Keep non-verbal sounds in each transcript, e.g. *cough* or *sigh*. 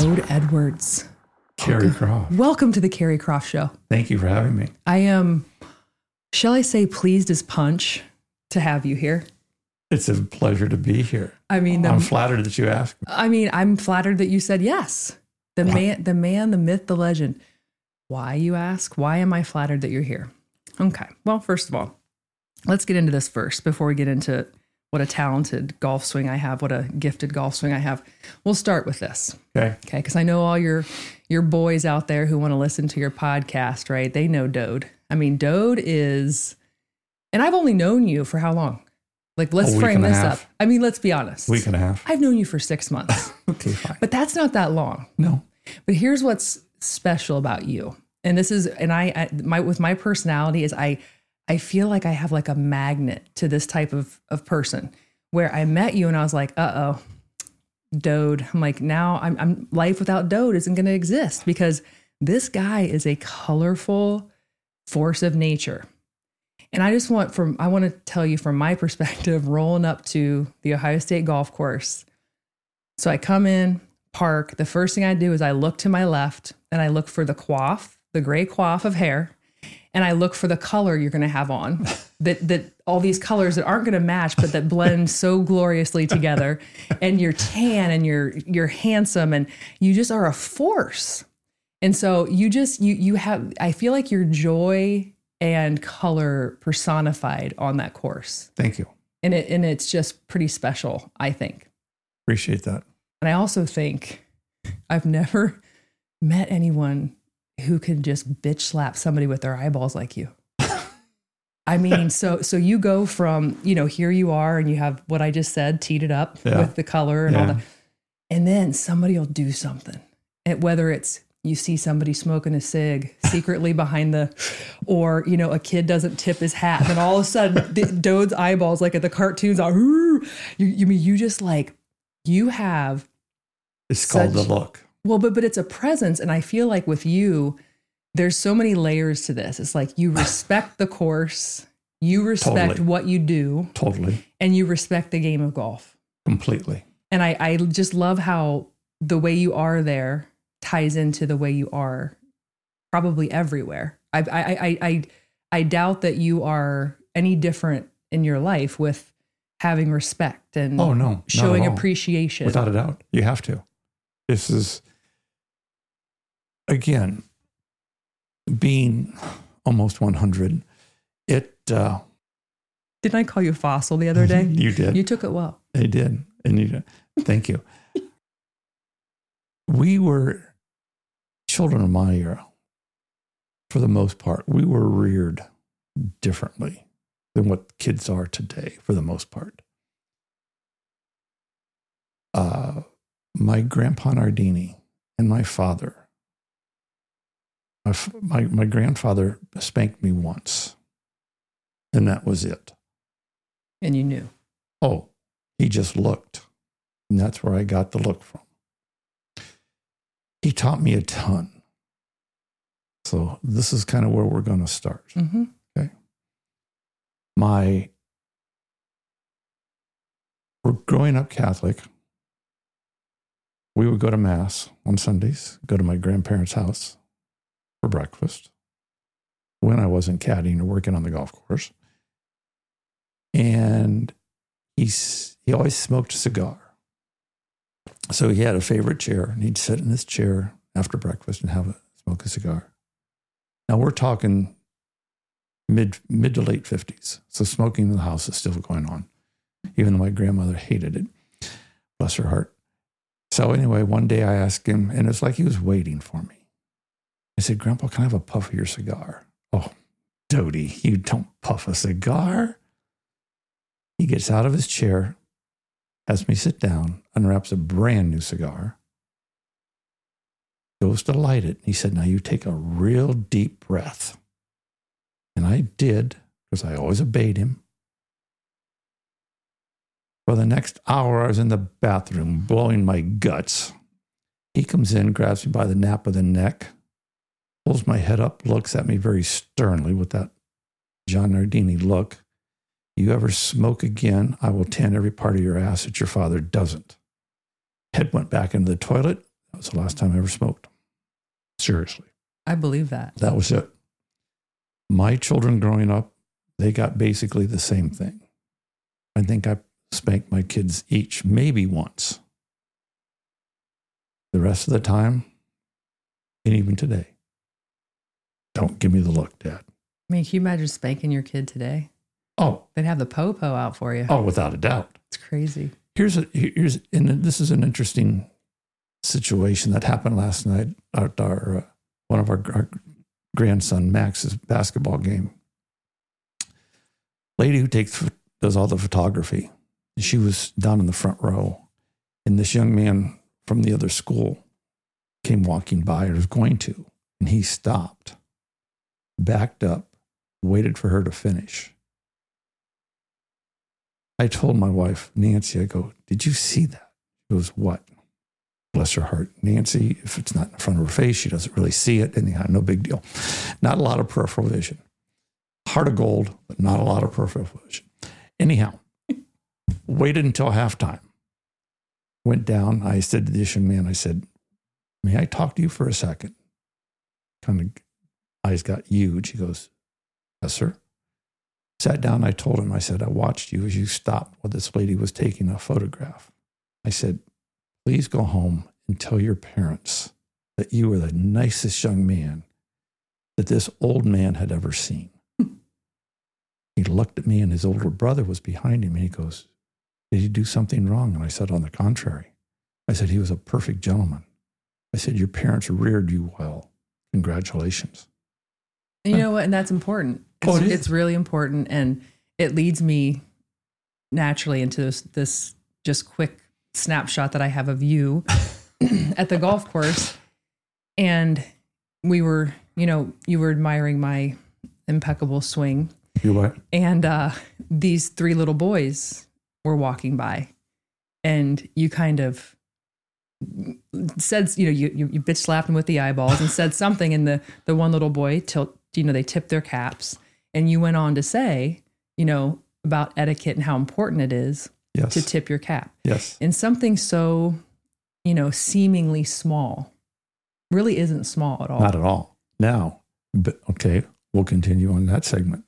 Doad Edwards. Keri Croft. Welcome to the Keri Croft Show. Thank you for having me. I am, shall I say, pleased as punch to have you here. It's a pleasure to be here. I mean, the, I'm flattered that you asked. I mean, I'm flattered that you said yes. The man, the man, the myth, the legend. Why you ask? Why am I flattered that you're here? Okay. Well, first of all, let's get into this first before we get into what a talented golf swing I have, what a gifted golf swing I have. We'll start with this. Okay. Okay, because I know all your your boys out there who want to listen to your podcast, right? They know Doad. I mean, Doad is, and I've only known you for how long? Like, let's frame this up. I mean, let's be honest. Week and a half. I've known you for six months, *laughs* Okay, fine. but that's not that long. No. But here's what's special about you, and this is, and I, I my with my personality is I, I feel like I have like a magnet to this type of of person. Where I met you and I was like, uh oh, Doad. I'm like, now I'm, I'm life without Doad isn't going to exist because this guy is a colorful force of nature. And I just want from I want to tell you from my *laughs* perspective, rolling up to the Ohio State golf course. So I come in, park. The first thing I do is I look to my left and I look for the coif, the gray coif of hair, and I look for the color you're going to have on. *laughs* that that all these colors that aren't going to match, but that blend so gloriously together. *laughs* And you're tan and you're you're handsome and you just are a force. And so you just you you have I feel like your joy and color personified on that course. Thank you. And it and it's just pretty special, I think. Appreciate that. And I also think I've never *laughs* met anyone who can just bitch slap somebody with their eyeballs like you. I mean, so *laughs* so you go from, you know, here you are and you have what I just said teed it up Yeah. with the color and all that. And then somebody will do something. And whether it's you see somebody smoking a cig *laughs* secretly behind the, or you know, a kid doesn't tip his hat, and then all of a sudden, *laughs* the, Doad's eyeballs, like at the cartoons, are. You, you mean you just like you have It's called the look. Well, but but it's a presence, and I feel like with you, there's so many layers to this. It's like you *laughs* respect the course, you respect Totally. what you do, Totally. and you respect the game of golf. Completely. And I, I just love how the way you are there ties into the way you are probably everywhere. I I I I, I doubt that you are any different in your life with having respect and Oh, no. showing appreciation. Without a doubt. You have to. This is, again, being almost 100, it, uh, Didn't I call you fossil the other day? *laughs* you did. you took it well. I did. And you thank you. we were children of my era, for the most part. We were reared differently than what kids are today, for the most part. Uh, my grandpa Nardini and my father, my, my, my grandfather spanked me once, and that was it. And you knew. Oh, he just looked. And that's where I got the look from. He taught me a ton. So this is kind of where we're going to start. Mm-hmm. My we're growing up Catholic. We would go to mass on Sundays, go to my grandparents' house for breakfast when I wasn't caddying or working on the golf course. And he's he always smoked a cigar. So he had a favorite chair, and he'd sit in his chair after breakfast and have a smoke a cigar. Now we're talking mid mid to late fifties, so smoking in the house is still going on, even though my grandmother hated it. Bless her heart. So anyway, one day I asked him, and it's like he was waiting for me. I said, "Grandpa, can I have a puff of your cigar?" Oh, Dodie, you don't puff a cigar. He gets out of his chair, has me sit down, unwraps a brand new cigar, goes to light it. He said, Now you take a real deep breath. And I did, because I always obeyed him. For the next hour, I was in the bathroom blowing my guts. He comes in, grabs me by the nape of the neck, pulls my head up, looks at me very sternly with that John Nardini look. You ever smoke again, I will tan every part of your ass that your father doesn't. Head went back into the toilet. That was the last time I ever smoked. Seriously. I believe that. That was it. My children growing up, they got basically the same thing. I think I spanked my kids each maybe once. The rest of the time, and even today, don't give me the look, Dad. I mean, can you imagine spanking your kid today? Oh, They'd have the popo out for you. oh, without a doubt. It's crazy. Here's a here's and this is an interesting situation that happened last night at our uh, one of our, our grandson Max's basketball game. Lady who takes does all the photography. She was down in the front row, and this young man from the other school came walking by or was going to, and he stopped, backed up, waited for her to finish. I told my wife, Nancy, I go, Did you see that? She goes, What? Bless her heart. Nancy, if it's not in front of her face, she doesn't really see it. Anyhow, no big deal. Not a lot of peripheral vision. Heart of gold, but not a lot of peripheral vision. Anyhow, *laughs* waited until halftime. Went down. I said to the young man, I said, May I talk to you for a second? Kind of eyes got huge. He goes, Yes, sir. Sat down. I told him, I said, I watched you as you stopped while this lady was taking a photograph. I said, Please go home and tell your parents that you were the nicest young man that this old man had ever seen. *laughs* he looked at me, and his older brother was behind him, and he goes, Did he do something wrong? And I said, On the contrary. I said, He was a perfect gentleman. I said, Your parents reared you well. Congratulations. You know what? And that's important. Oh, It's, it is. really important. And it leads me naturally into this, this just quick snapshot that I have of you *laughs* at the golf course. And we were, you know, you were admiring my impeccable swing. You what? And uh, these three little boys were walking by. And you kind of said, you know, you, you, you bitch slapped them with the eyeballs and said something. And the, the one little boy, tilt, you know, they tipped their caps. And you went on to say, you know, about etiquette and how important it is Yes. to tip your cap. yes. And something so, you know, seemingly small really isn't small at all. Not at all. Now, but okay, we'll continue on that segment.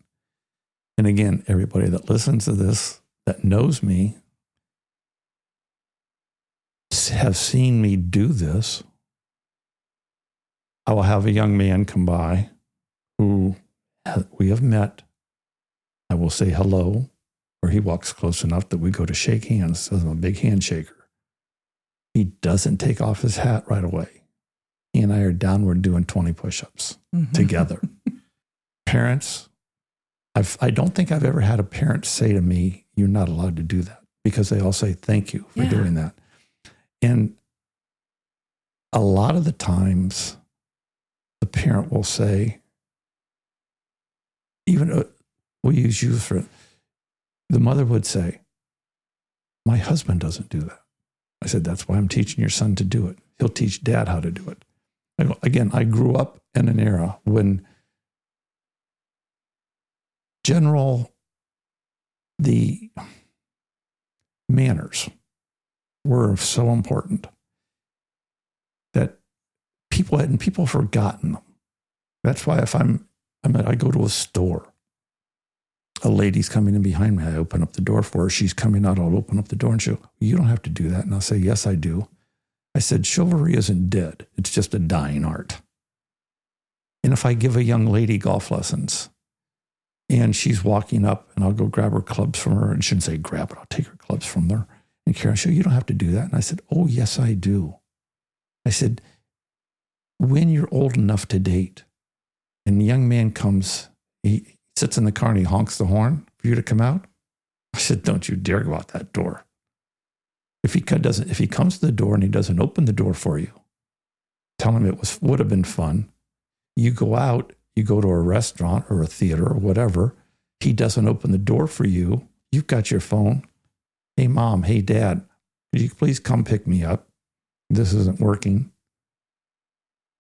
And again, everybody that listens to this that knows me have seen me do this. I will have a young man come by who we have met. I will say hello, or he walks close enough that we go to shake hands. So I'm a big handshaker. He doesn't take off his hat right away. He and I are downward doing 20 push ups Mhm. together. *laughs* Parents, I've, I don't think I've ever had a parent say to me, You're not allowed to do that because they all say, Thank you for Yeah. doing that. And a lot of the times, the parent will say, even uh, we'll use you for it. the mother would say, My husband doesn't do that. I said, That's why I'm teaching your son to do it. He'll teach dad how to do it. Again, I grew up in an era when general, the manners were so important that people had, and people forgotten them. That's why if I'm, I'm at, I go to a store, a lady's coming in behind me. I open up the door for her. She's coming out. I'll open up the door and she'll, you don't have to do that. And I'll say, yes, I do. I said, chivalry isn't dead. It's just a dying art. And if I give a young lady golf lessons and she's walking up and I'll go grab her clubs from her and she shouldn't say grab it, I'll take her clubs from her. And Karen, she'll, you don't have to do that. And I said, oh, yes, I do. I said, when you're old enough to date and the young man comes, he sits in the car and he honks the horn for you to come out. I said, don't you dare go out that door. If he doesn't, if he comes to the door and he doesn't open the door for you, tell him it was would have been fun. You go out, you go to a restaurant or a theater or whatever. He doesn't open the door for you. You've got your phone. Hey, mom. Hey, dad. Could you please come pick me up? This isn't working.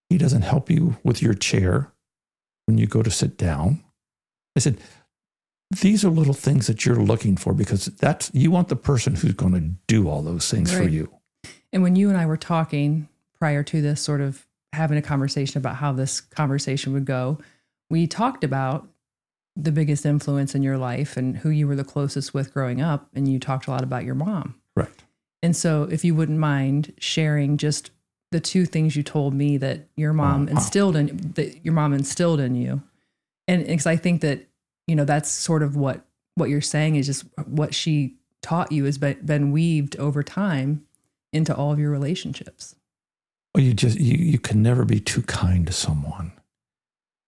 He doesn't help you with your chair when you go to sit down. I said, these are little things that you're looking for because that's you want the person who's going to do all those things for you. And when you and I were talking prior to this, sort of having a conversation about how this conversation would go, we talked about the biggest influence in your life and who you were the closest with growing up. And you talked a lot about your mom. Right. And so, if you wouldn't mind sharing just the two things you told me that your mom Uh-huh. instilled in that your mom instilled in you, and because I think that you know that's sort of what what you're saying is just what she taught you has been, been weaved over time into all of your relationships. Well, you just you you can never be too kind to someone,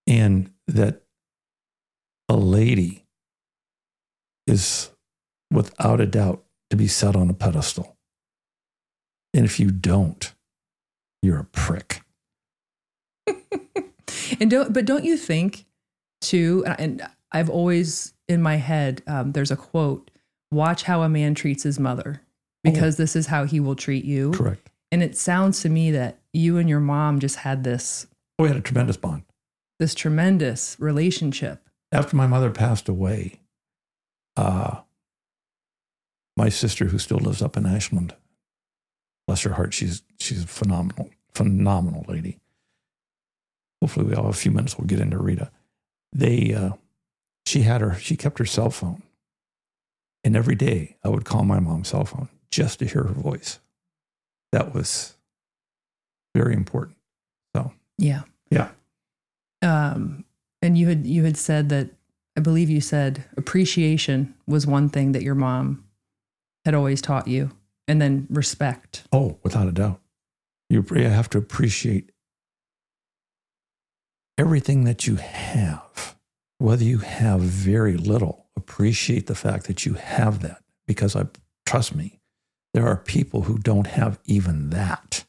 and that a lady is without a doubt to be set on a pedestal. And if you don't, you're a prick. *laughs* And don't, but don't you think too? And, I've always in my head, um, there's a quote: "Watch how a man treats his mother, because this is how he will treat you." Correct. And it sounds to me that you and your mom just had this We had a tremendous bond. this tremendous relationship. After my mother passed away, uh, my sister, who still lives up in Ashland, bless her heart, she's she's a phenomenal, phenomenal lady. Hopefully, we all have a few minutes. We'll get into Rita. They, uh, she had her, she kept her cell phone, and every day I would call my mom's cell phone just to hear her voice. That was very important. So Yeah. Yeah. Um, and you had you had said that I believe you said appreciation was one thing that your mom had always taught you, and then respect. Oh, without a doubt. You have to appreciate everything that you have, whether you have very little. Appreciate the fact that you have that because I trust me, there are people who don't have even that.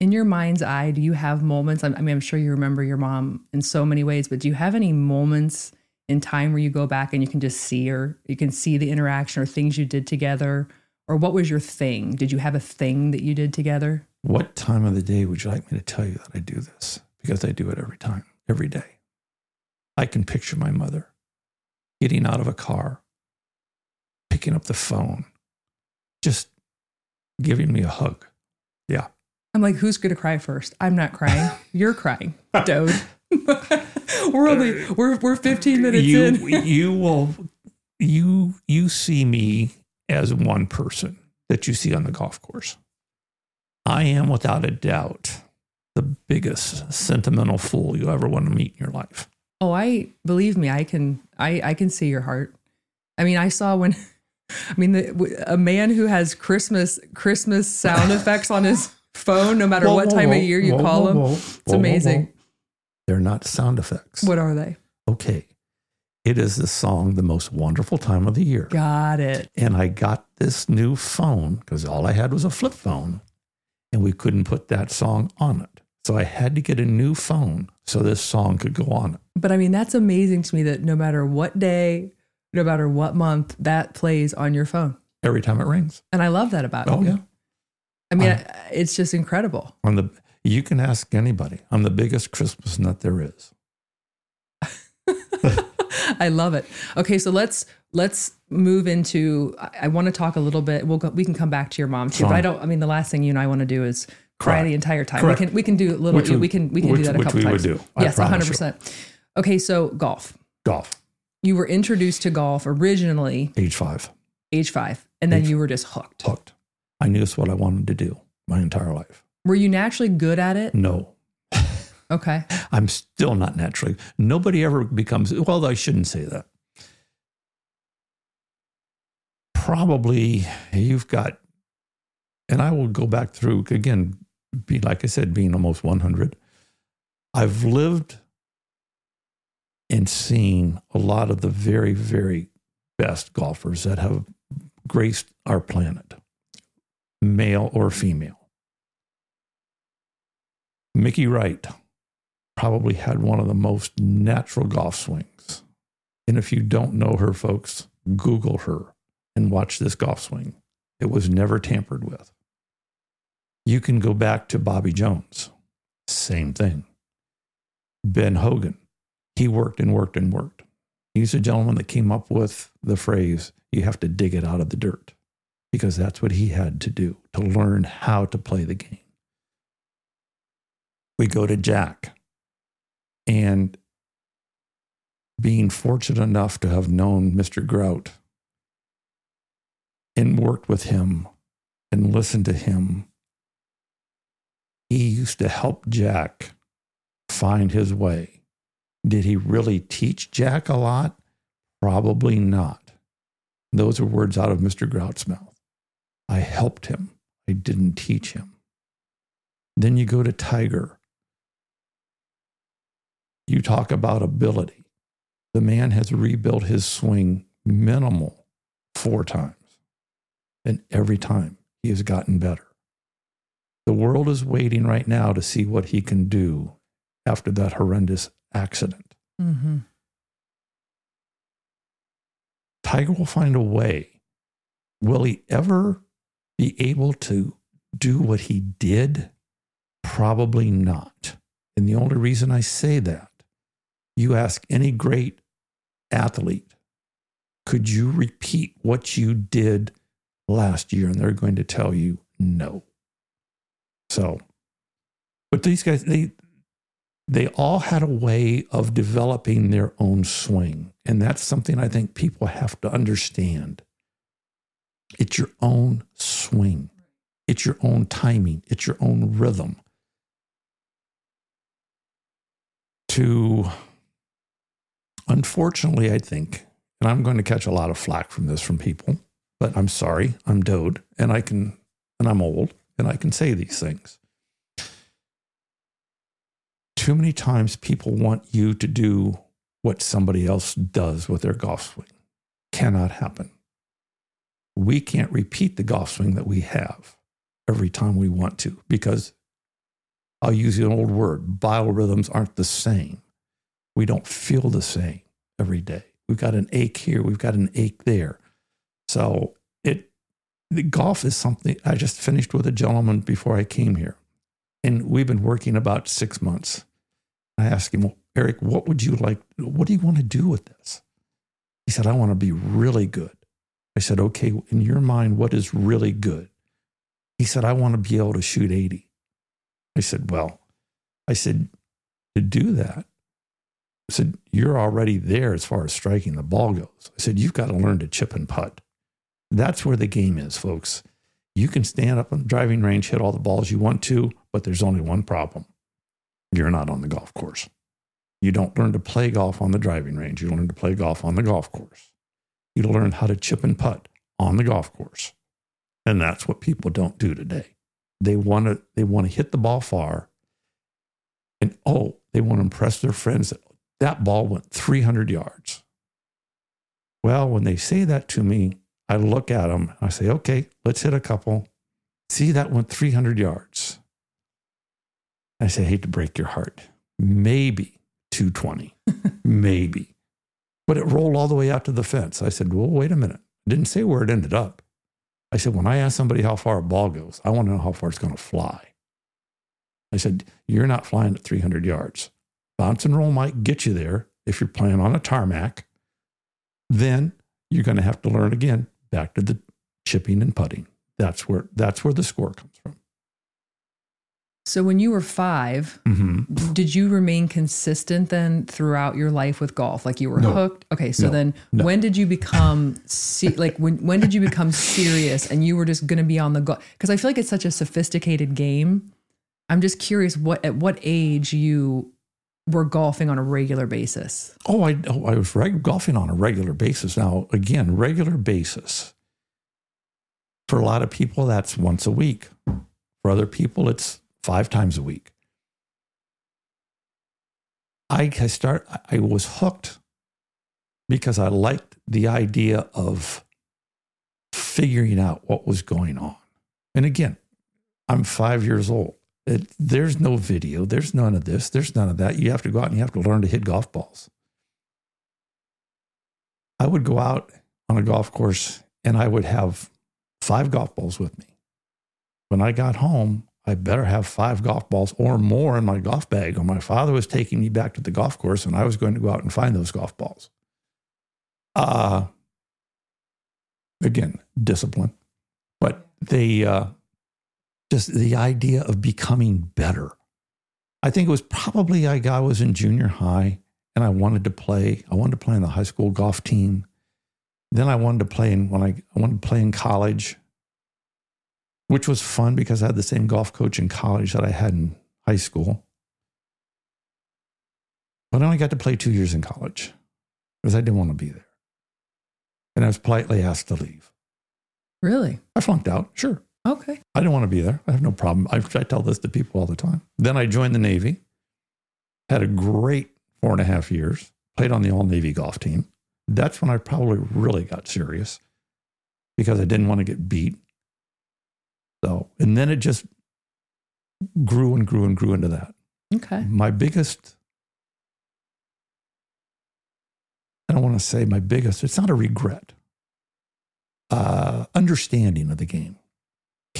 In your mind's eye, do you have moments? I mean, I'm sure you remember your mom in so many ways, but do you have any moments in time where you go back and you can just see or You can see the interaction or things you did together, or what was your thing? Did you have a thing that you did together? What time of the day would you like me to tell you that I do this? Because I do it every time, every day. I can picture my mother getting out of a car, picking up the phone, just giving me a hug. Yeah. I'm like, who's gonna cry first? I'm not crying. *laughs* You're crying, Doad. *laughs* *laughs* we're only we're we're 15 minutes you, in. *laughs* you will you you see me as one person that you see on the golf course. I am without a doubt the biggest sentimental fool you ever want to meet in your life. Oh, I believe me. I can. I I can see your heart. I mean, I saw when. *laughs* I mean, the, a man who has Christmas Christmas sound effects on his phone, no matter Whoa, what whoa, time whoa, of year you call him. It's amazing. They're not sound effects. What are they? Okay. It is the song The Most Wonderful Time of the Year. Got it. And I got this new phone because all I had was a flip phone and we couldn't put that song on it. So I had to get a new phone so this song could go on it. But I mean, that's amazing to me that no matter what day, no matter what month, that plays on your phone, Every time it rings. and I love that about it. Oh yeah. I mean, Um, it's just incredible. I'm the you can ask anybody. I'm the biggest Christmas nut there is. *laughs* I love it. Okay, so let's let's move into. I, I want to talk a little bit. We'll go, we can come back to your mom too, but I don't. I mean, the last thing you and I want to do is cry Cry. the entire time. Correct. We can we can do a little. Which we- we can we can which- do that a couple we would times. do. I yes, 100. percent Okay, so golf. Golf. You were introduced to golf originally Age five. age five, and then Age- you were just hooked. Hooked. I knew it's what I wanted to do my entire life. Were you naturally good at it? No. Okay. *laughs* I'm still not naturally. Nobody ever becomes, well, I shouldn't say that. Probably you've got, and I will go back through again, be like I said, being almost 100. I've lived and seen a lot of the very, very best golfers that have graced our planet, male or female. Mickey Wright probably had one of the most natural golf swings. And if you don't know her, folks, Google her and watch this golf swing. It was never tampered with. You can go back to Bobby Jones, same thing. Ben Hogan, he worked and worked and worked. He's a gentleman that came up with the phrase, you have to dig it out of the dirt. because that's what he had to do to learn how to play the game. We go to Jack, and being fortunate enough to have known Mr. Grout and worked with him and listened to him, he used to help Jack find his way. Did he really teach Jack a lot? Probably not. Those are words out of Mr. Grout's mouth. I helped him, I didn't teach him. Then you go to Tiger. You talk about ability. The man has rebuilt his swing minimal four times. And every time he has gotten better. The world is waiting right now to see what he can do after that horrendous accident. Mm-hmm. Tiger will find a way. Will he ever be able to do what he did? Probably not. And the only reason I say that, you ask any great athlete, could you repeat what you did last year? And they're going to tell you no. So, but these guys, they, they all had a way of developing their own swing. And that's something I think people have to understand. It's your own swing, it's your own timing, it's your own rhythm. To, unfortunately, I think, and I'm going to catch a lot of flack from this from people, but I'm sorry, I'm Doad and I can, and I'm old and I can say these things too many times people want you to do what somebody else does with their golf swing. Cannot happen. We can't repeat the golf swing that we have every time we want to because I'll use an old word biorhythms aren't the same. We don't feel the same every day. We've got an ache here, we've got an ache there. So it the golf is something I just finished with a gentleman before I came here. And we've been working about six months. I asked him, well, Eric, what would you like? What do you want to do with this? He said, I want to be really good. I said, okay, in your mind, what is really good? He said, I want to be able to shoot 80. I said, well, I said, to do that, I said, you're already there as far as striking the ball goes. I said, you've got to learn to chip and putt. That's where the game is, folks. You can stand up on the driving range, hit all the balls you want to, but there's only one problem you're not on the golf course. You don't learn to play golf on the driving range. You learn to play golf on the golf course. You learn how to chip and putt on the golf course. And that's what people don't do today. They want to they want to hit the ball far. And oh, they want to impress their friends that that ball went 300 yards. Well, when they say that to me, I look at them. I say, okay, let's hit a couple. See, that went 300 yards. I say, I hate to break your heart. Maybe 220, *laughs* maybe. But it rolled all the way out to the fence. I said, well, wait a minute. I didn't say where it ended up. I said, when I ask somebody how far a ball goes, I want to know how far it's going to fly. I said, you're not flying at 300 yards. Bounce and roll might get you there if you're playing on a tarmac. Then you're going to have to learn again back to the chipping and putting. That's where that's where the score comes from. So when you were 5 Mm-hmm. did you remain consistent then throughout your life with golf? Like you were No. hooked. Okay, so No. then No. when did you become se- like when when did you become serious and you were just going to be on the golf? Because I feel like it's such a sophisticated game. I'm just curious what at what age you were golfing on a regular basis. Oh, I, oh, I was reg- golfing on a regular basis. Now, again, regular basis. For a lot of people, that's once a week. For other people, it's five times a week. I I start. I was hooked because I liked the idea of figuring out what was going on. And again, I'm five years old. It, there's no video. There's none of this. There's none of that. You have to go out and you have to learn to hit golf balls. I would go out on a golf course and I would have five golf balls with me. When I got home, I better have five golf balls or more in my golf bag. Or my father was taking me back to the golf course and I was going to go out and find those golf balls. Uh, again, discipline. But they uh, just the idea of becoming better. I think it was probably I, I was in junior high and I wanted to play. I wanted to play in the high school golf team. Then I wanted to play in when I, I wanted to play in college, which was fun because I had the same golf coach in college that I had in high school. But I only got to play two years in college because I didn't want to be there. And I was politely asked to leave. Really? I flunked out, sure. Okay. I didn't want to be there. I have no problem. I, I tell this to people all the time. Then I joined the Navy, had a great four and a half years, played on the all Navy golf team. That's when I probably really got serious because I didn't want to get beat. So, and then it just grew and grew and grew into that. Okay. My biggest, I don't want to say my biggest, it's not a regret, uh, understanding of the game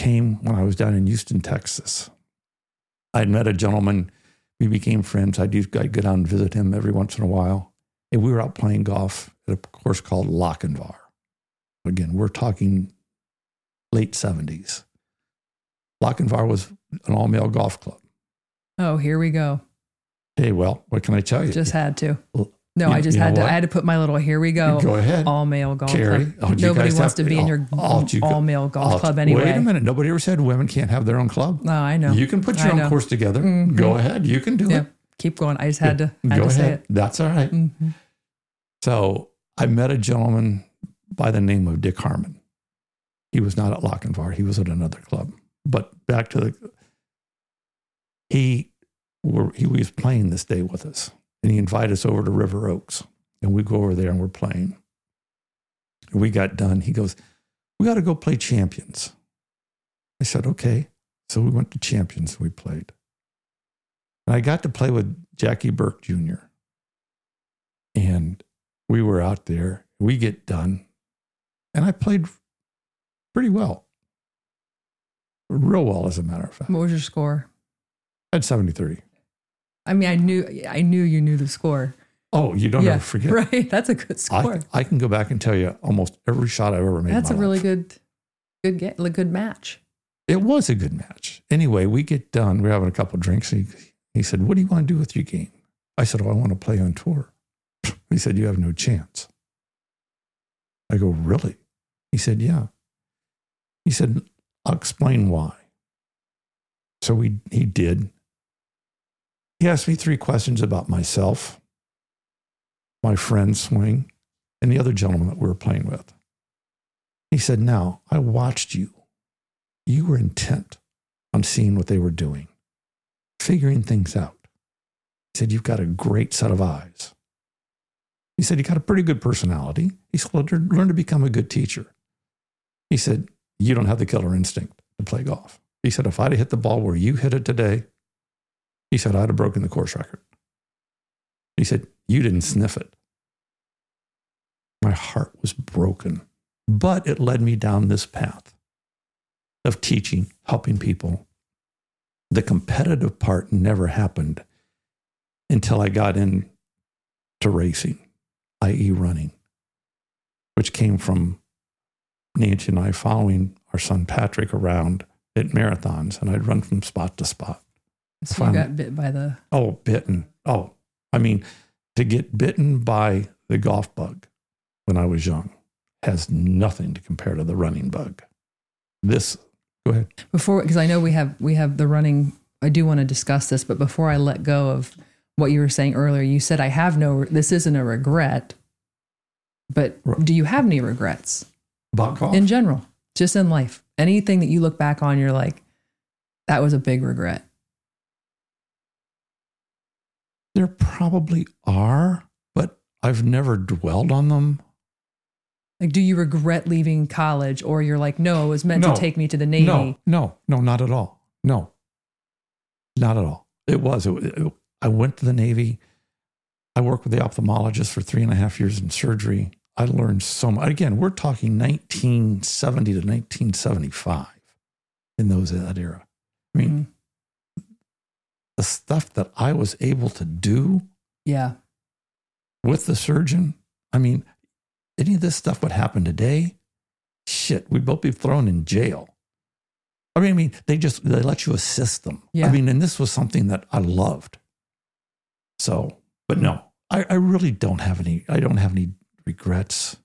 came when I was down in Houston, Texas. I'd met a gentleman. We became friends. I'd, I'd go down and visit him every once in a while. And we were out playing golf at a course called Lochinvar. Again, we're talking late 70s. Lochinvar was an all male golf club. Oh, here we go. Hey, well, what can I tell you? Just had to. No, you- I just had to. what? I had to put my little here we go. Go ahead. All male golf Keri, club. oh, Nobody wants have- to be in oh, your oh, do you go- all male golf Oh, club anyway. Wait a minute. Nobody ever said women can't have their own club. No, I know. You can put I your own know. course together. Mhm. Go ahead. You can do Yeah. it. Keep going. I just had to. Had Go to say ahead. it. That's all right. Mhm. So I met a gentleman by the name of Dick Harmon. He was not at Lochinvar. He was at another club. But back to the, he, were, he was playing this day with us and he invited us over to River Oaks and we go over there and we're playing. And we got done. He goes, we got to go play champions. I said, okay. So we went to champions. We played. And I got to play with Jackie Burke Jr. And we were out there. We get done. And I played pretty well. Real well, as a matter of fact. What was your score? I had 73. I mean, I knew. I knew you knew the score. Oh, you don't yeah, ever forget. *laughs* right. That's a good score. I can go back and tell you almost every shot I've ever made. That's a really life. good, good get, a good match. It was a good match. Anyway, we get done. We're having a couple of drinks. He, he said, What do you want to do with your game? I said, Oh, I want to play on tour. *laughs* He said, You have no chance. I go, Really? He said, Yeah. He said, I'll explain why. So we, he did. He asked me three questions about myself, my friend Swing, and the other gentleman that we were playing with. He said, Now, I watched you you were intent on seeing what they were doing, figuring things out. He said, You've got a great set of eyes. He said, You got a pretty good personality. He said, learn to become a good teacher. He said, You don't have the killer instinct to play golf. He said, If I'd have hit the ball where you hit it today, he said, I'd have broken the course record. He said, You didn't sniff it. My heart was broken, but it led me down this path of teaching, helping people. The competitive part never happened until I got into racing, i.e., running, which came from Nancy and I following our son Patrick around at marathons, and I'd run from spot to spot. So you got bit by the. Oh, bitten. Oh, I mean, to get bitten by the golf bug when I was young has nothing to compare to the running bug. This, go ahead. before because I know we have we have the running. I do want to discuss this, but before I let go of what you were saying earlier, you said I have no. This isn't a regret, but do you have any regrets About golf? in general, just in life? Anything that you look back on, you're like, that was a big regret. There probably are, but I've never dwelled on them. Like, do you regret leaving college, or you're like, no, it was meant No. to take me to the Navy? No, no, no, not at all. No, not at all. It was. It, it- I went to the Navy. I worked with the ophthalmologist for three and a half years in surgery. I learned so much. Again, we're talking 1970 to 1975 in those that era. I mean, mm-hmm. The stuff that I was able to do Yeah, with the surgeon. I mean, any of this stuff would happen today. shit, we'd both be thrown in jail. I mean, I mean, they just they let you assist them. Yeah. I mean, and this was something that I loved. So, but no, I, I really don't have any. I don't have any regrets.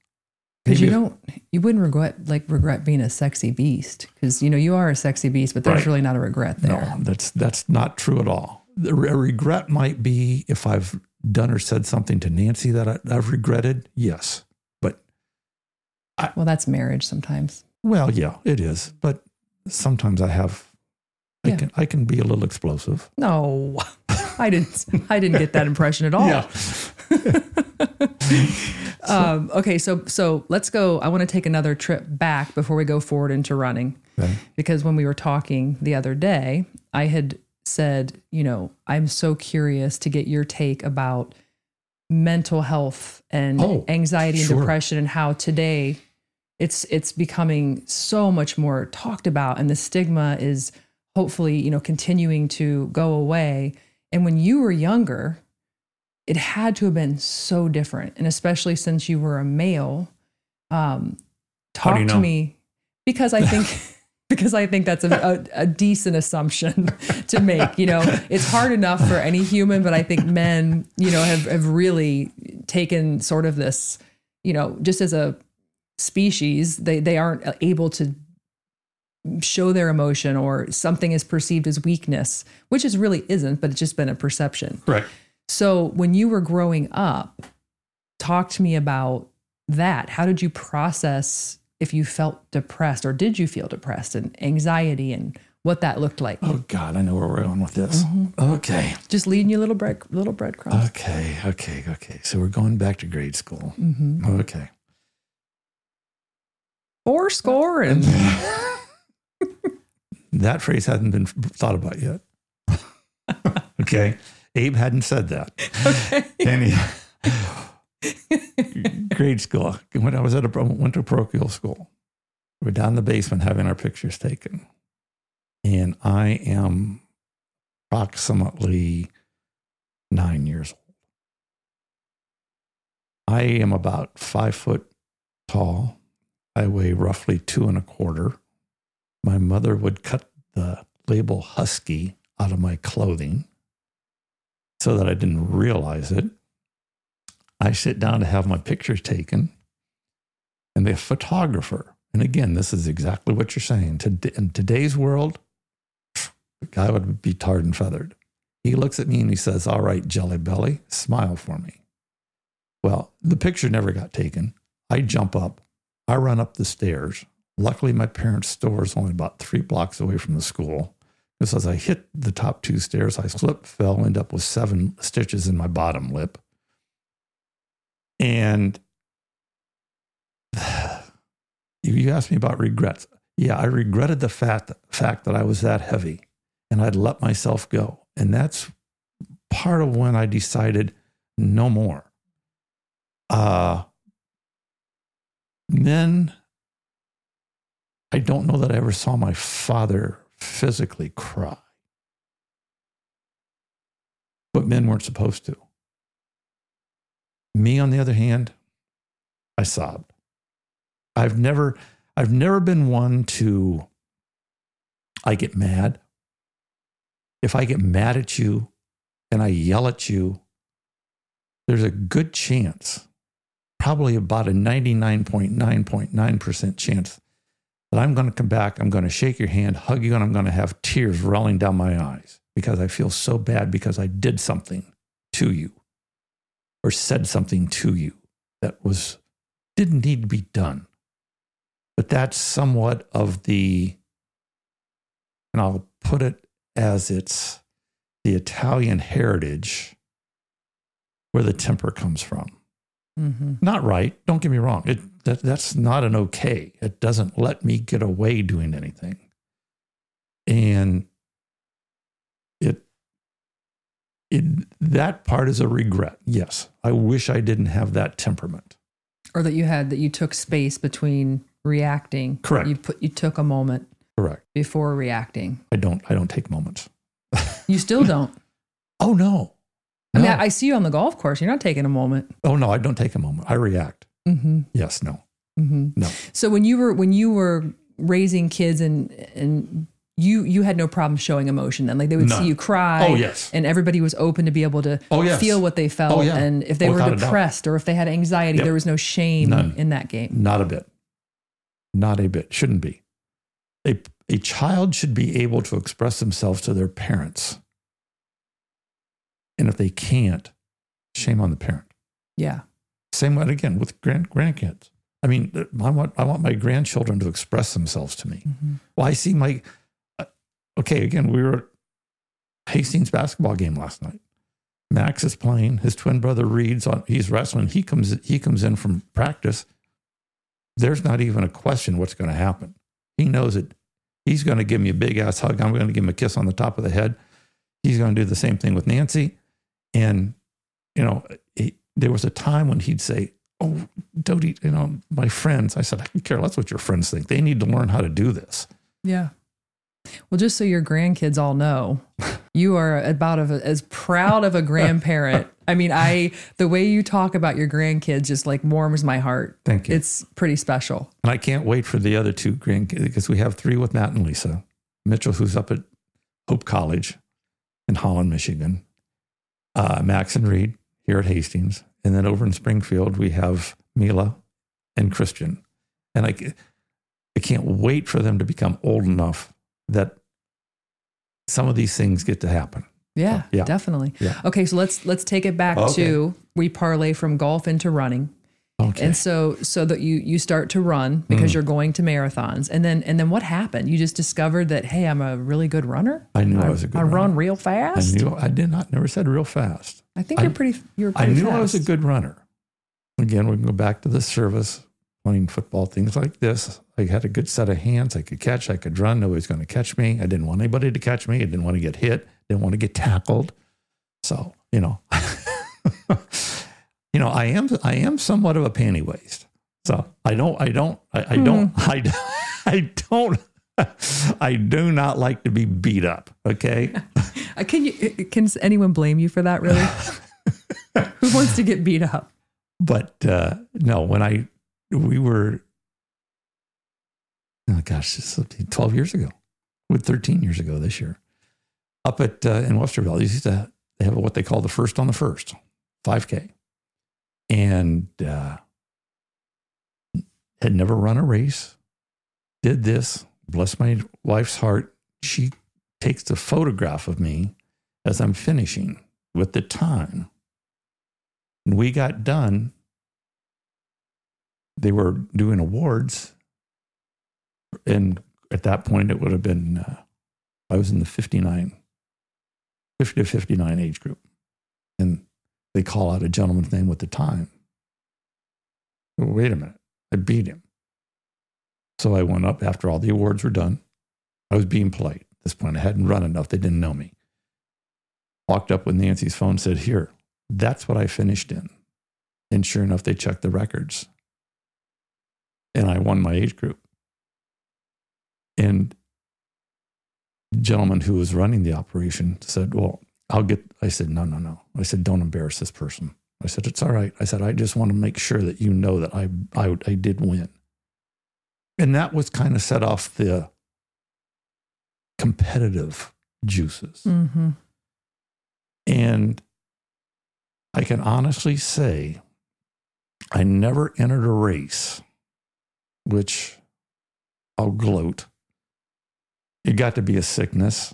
Because you don't, you wouldn't regret like regret being a sexy beast. Because you know you are a sexy beast, but there's Right. really not a regret there. No, that's that's not true at all. The re- a regret might be if I've done or said something to Nancy that I, I've regretted. Yes, but Well, that's marriage sometimes. well, yeah, it is. But sometimes I have. I Yeah. can I can be a little explosive. No, I didn't. I didn't get that impression at all. *laughs* Um, okay, so so let's go. I want to take another trip back before we go forward into running. Okay. because when we were talking the other day, I had said, you know, I'm so curious to get your take about mental health and Oh, anxiety and sure. depression and how today it's it's becoming so much more talked about and the stigma is hopefully, you know, continuing to go away. And when you were younger, it had to have been so different. And especially since you were a male, um, talk to know? me because I think *laughs* because I think that's a, a, a decent assumption *laughs* to make. You know, it's hard enough for any human, but I think men, you know, have have really taken sort of this, you know, just as a species, they they aren't able to show their emotion or something is perceived as weakness, which is really isn't, but it's just been a perception. Right. So when you were growing up, talk to me about that. How did you process if you felt depressed or did you feel depressed and anxiety and what that looked like? Oh God, I know where we're going with this. Mm-hmm. Okay. Just leading you little bread little breadcrumbs. Okay. Okay. Okay. So we're going back to grade school. mm-hmm. Okay. Four score and *laughs* That phrase hadn't been thought about yet. *laughs* okay. Abe hadn't said that. *laughs* Any grade school. When I was at a went to a parochial school, we're down in the basement having our pictures taken, and I am approximately nine years old. I am about five foot tall. I weigh roughly two and a quarter. My mother would cut the label husky out of my clothing so that I didn't realize it. I sit down to have my pictures taken, and the photographer, and again, this is exactly what you're saying. In today's world, the guy would be tarred and feathered. He looks at me and he says, All right, Jelly Belly, smile for me. Well, the picture never got taken. I jump up, I run up the stairs. Luckily, my parents' store is only about three blocks away from the school. Because as I hit the top two stairs, I slipped, fell, end up with seven stitches in my bottom lip. And *sighs* you asked me about regrets. Yeah, I regretted the fact, fact that I was that heavy and I'd let myself go. And that's part of when I decided no more. Uh, men, I don't know that I ever saw my father physically cry. But men weren't supposed to. Me, on the other hand, I sobbed. I've never, I've never been one to, I get mad. If I get mad at you and I yell at you, there's a good chance, probably about a 99.9.9% chance that I'm going to come back, I'm going to shake your hand, hug you, and I'm going to have tears rolling down my eyes because I feel so bad because I did something to you or said something to you that was didn't need to be done. But that's somewhat of the, and I'll put it as it's the Italian heritage where the temper comes from. Mm-hmm. Not right. Don't get me wrong. It that, that's not an okay. It doesn't let me get away doing anything. And it it that part is a regret. Yes. I wish I didn't have that temperament. or that you had that you took space between reacting. Correct. You put you took a moment Correct. before reacting. I don't I don't take moments. *laughs* You still don't. Oh no. I mean, I, I see you on the golf course. You're not taking a moment. oh no, I don't take a moment. I react. Mm-hmm. Yes, no. hmm No. So when you were when you were raising kids and and you you had no problem showing emotion then like they would None. see you cry Oh, yes. and everybody was open to be able to Oh, yes. feel what they felt Oh, yeah. and if they Without were depressed or if they had anxiety Yep. there was no shame None. in that game Not a bit. Not a bit. Shouldn't be. A, a child should be able to express themselves to their parents. And if they can't, shame on the parent. yeah Same way again with grand, grandkids. I mean, I want, I want my grandchildren to express themselves to me. Mhm. Well, I see my, uh, okay, again, we were at Hastings basketball game last night. Max is playing. His twin brother reads on. He's wrestling. He comes. He comes in from practice. There's not even a question what's going to happen. He knows it. He's going to give me a big ass hug. I'm going to give him a kiss on the top of the head. He's going to do the same thing with Nancy. And you know, he, there was a time when he'd say, "Oh, Dodie, you know, my friends." I said, "I don't care less what your friends think. They need to learn how to do this." yeah well just so your grandkids all know *laughs* you are about of a, as proud of a grandparent *laughs* i mean i the way you talk about your grandkids just like warms my heart Thank you. it's pretty special And I can't wait for the other two grandkids because we have three with Matt and Lisa. Mitchell, who's up at Hope College in Holland, Michigan. Uh, Max and Reed here at Hastings. And then over in Springfield, we have Mila and Christian. And I, I can't wait for them to become old enough that some of these things get to happen. Yeah, Yeah. definitely. Yeah. Okay, so let's let's take it back Okay. to we parlay from golf into running. Okay. And so so that you you start to run because Mm. you're going to marathons. And then and then what happened? You just discovered that hey, I'm a really good runner. I knew I, was a good I runner. run real fast. I fast. knew I did not never said real fast. I think I- you're pretty you're I pretty knew I was a good runner. Again, we can go back to the service, playing football, things like this. I had a good set of hands. I could catch, I could run. Nobody's going to catch me. I didn't want anybody to catch me. I didn't want to get hit. Didn't want to get tackled. So, you know, *laughs* you know, I am I am somewhat of a panty waist. So I don't I don't I, I don't *laughs* I, I don't I do not like to be beat up. Okay. *laughs* Uh, Can you can anyone blame you for that really? *laughs* Who wants to get beat up? but uh, no, when I we were, oh gosh, this will be twelve years ago, with thirteen years ago this year, up at uh, in Westerville, they used to they have what they call the first on the first, five k, and uh, had never run a race, did this. Bless my wife's heart, she takes a photograph of me as I'm finishing with the time. And we got done. They were doing awards. And at that point, it would have been, uh, I was in the 59, 50 to 59 age group. And they call out a gentleman's name with the time. Wait a minute. I beat him. So I went up after all the awards were done. I was being polite at this point. I hadn't run enough. They didn't know me. Walked up with Nancy's phone, said, Here, that's what I finished in. And sure enough, they checked the records. And I won my age group. And the gentleman who was running the operation said, Well, I'll get, I said, No, no, no. I said, Don't embarrass this person. I said, It's all right. I said, I just want to make sure that you know that I, I, I did win. And that was kind of set off the competitive juices. Mm-hmm. And I can honestly say I never entered a race, which I'll gloat. It got to be a sickness,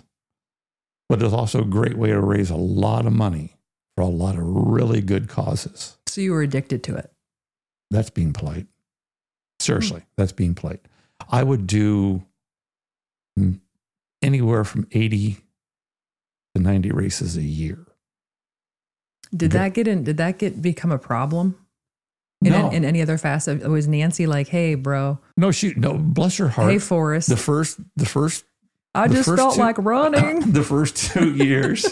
but it's also a great way to raise a lot of money for a lot of really good causes. So you were addicted to it. That's being polite. Seriously, hmm. that's being polite. I would do anywhere from 80 to 90 races a year. Did Okay. that get in? Did that get become a problem? In, No. in any other facet, was Nancy like, "Hey, bro, No, she no. Bless her heart. hey, Forrest, the first, the first, I the just felt two- like running." *laughs* the first two years.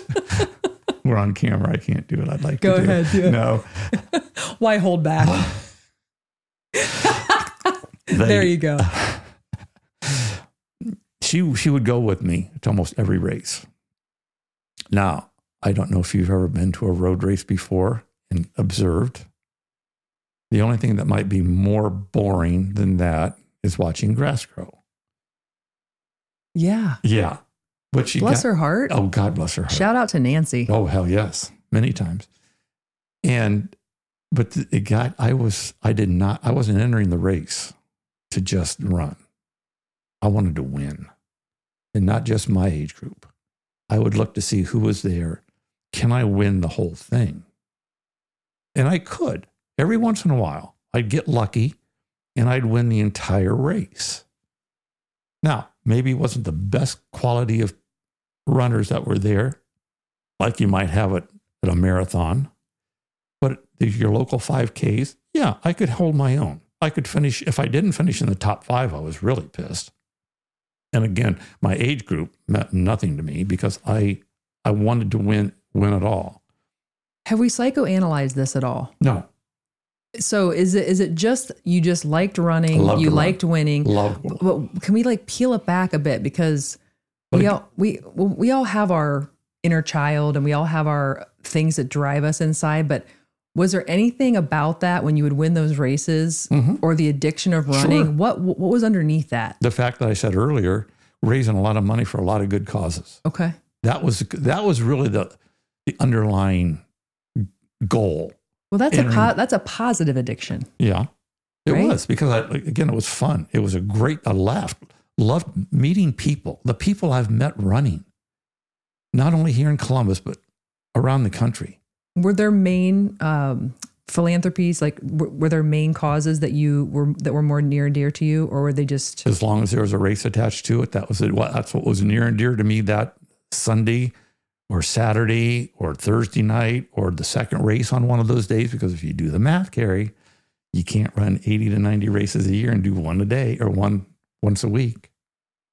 *laughs* We're on camera. I can't do it. I'd like Go to. do it. ahead, do it. No, *laughs* Why hold back? there you go. *sighs* She she would go with me to almost every race. Now I don't know if you've ever been to a road race before and observed. The only thing that might be more boring than that is watching grass grow. Yeah. Yeah. But she Bless got, her heart. Oh, God bless her heart. Shout out to Nancy. Oh, hell yes. Many times. And, but it got, I was, I did not, I wasn't entering the race to just run. I wanted to win. And not just my age group. I would look to see who was there. Can I win the whole thing? And I could. Every once in a while, I'd get lucky and I'd win the entire race. Now, maybe it wasn't the best quality of runners that were there, like you might have it at a marathon, but your local 5Ks, yeah, I could hold my own. I could finish. If I didn't finish in the top five, I was really pissed. And again, my age group meant nothing to me because I I wanted to win win it all. Have we psychoanalyzed this at all? No, So is it is it just you just liked running, loved you run. liked winning? love But can we like peel it back a bit because we all we we all have our inner child and we all have our things that drive us inside. But was there anything about that when you would win those races Mhm. or the addiction of running? Sure. What what was underneath that? the fact that I said earlier, raising a lot of money for a lot of good causes. Okay, That was that was really the the underlying goal. Well that's a po- that's a positive addiction. Yeah, it Right? was because I again it was fun. It was a great. I laughed, loved meeting people. The people I've met running, not only here in Columbus but around the country. Were there main um, philanthropies like were, were there main causes that you were that were more near and dear to you, or were they just As long as there was a race attached to it, that was it. Well, that's what was near and dear to me that Sunday or Saturday or Thursday night or the second race on one of those days. Because if you do the math, Keri, you can't run 80 to 90 races a year and do one a day or one once a week.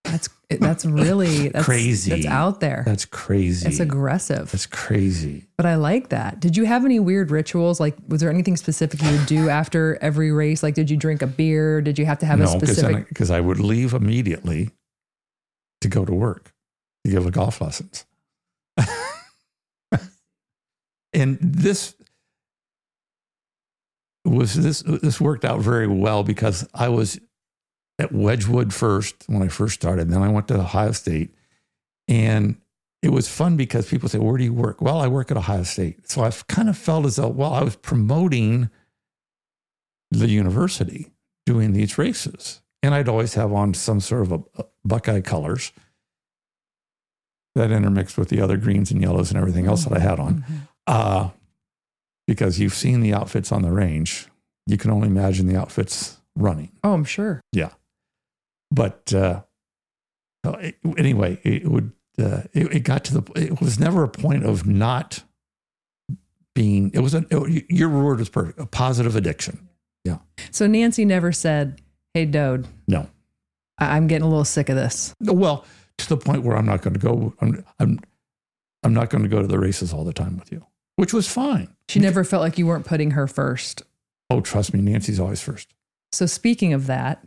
That's that's really *laughs* that's, Crazy. That's out there. That's crazy. It's aggressive, That's crazy. but I like that. Did you have any weird rituals? Like, was there anything specific you would do *sighs* after every race? Like, did you drink a beer? Did you have to have a specific? because I would leave immediately to go to work to give the golf lessons. And this was this this worked out very well because I was at Wedgewood first when I first started. Then I went to Ohio State, and it was fun because people say, "Where do you work?" Well, I work at Ohio State, so I kind of felt as though, well, I was promoting the university doing these races, and I'd always have on some sort of a, a Buckeye colors that intermixed with the other greens and yellows and everything else that I had on Mhm. Uh, because you've seen the outfits on the range. You can only imagine the outfits running. Oh, I'm sure. Yeah. But uh, anyway, it would. Uh, it, it got to the. It was never a point of not being. It was a. it- your word was perfect. A positive addiction. Yeah. So Nancy never said, "Hey, Doad, No. I- I'm getting a little sick of this." Well, to the point where I'm not going to go. I'm. I'm. I'm not going to go to the races all the time with you, which was fine. She never felt like you weren't putting her first. Oh, trust me, Nancy's always first. So speaking of that,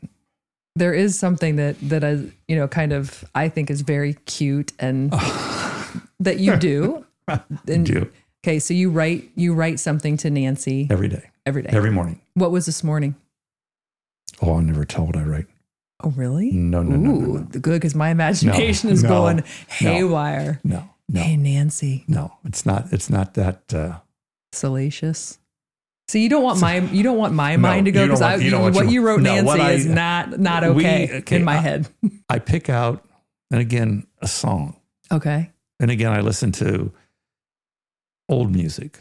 there is something that that I you know kind of I think is very cute and *laughs* that you do. *laughs* And- do Okay, so you write you write something to Nancy every day, every day. every morning. What was this morning? Oh, I'll never tell what I write. Oh, really? No, no, no, no, Ooh, no. good because my imagination is no, going haywire. No, no, Hey, Nancy, no. It's not. It's not that. Uh, salacious. So you don't want my you don't want my *laughs* No, mind to go because I you you what your- you wrote No, Nancy I- is not not We- okay, okay, in my I- head. I pick out, and again, a song, Okay. and again, I listen to old music,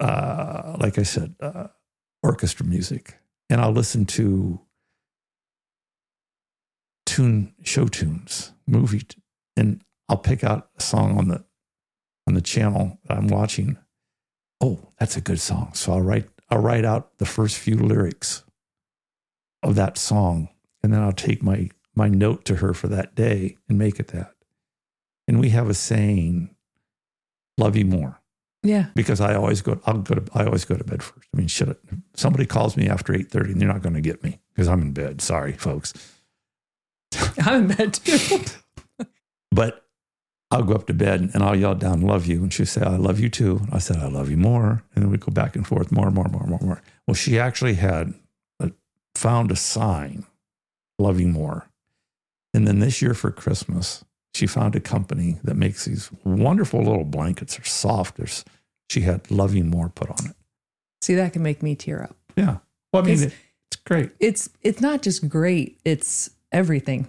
uh, like I said, uh, orchestra music, and I'll listen to tune show tunes, movie, t- and I'll pick out a song on the on the channel that I'm watching. Oh, that's a good song. So I'll write I'll write out the first few lyrics of that song, and then I'll take my my note to her for that day and make it that. And we have a saying, "Love you more," Yeah. because I always go. I'll go to. I always go to bed first. I mean, shit. Somebody calls me after eight thirty, and they're not going to get me because I'm in bed. Sorry, folks. *laughs* I'm in bed too. *laughs* But I'll go up to bed and I'll yell down, love you. And she'll say, I love you too. I said, I love you more. And then we go back and forth more, and more, and more, and more, more. Well, she actually had a, found a sign, love you more. And then this year for Christmas, she found a company that makes these wonderful little blankets. They're soft. There's, she had love you more put on it. See, that can make me tear up. Yeah. Well, I mean, it, it's great. It's it's not just great, it's everything.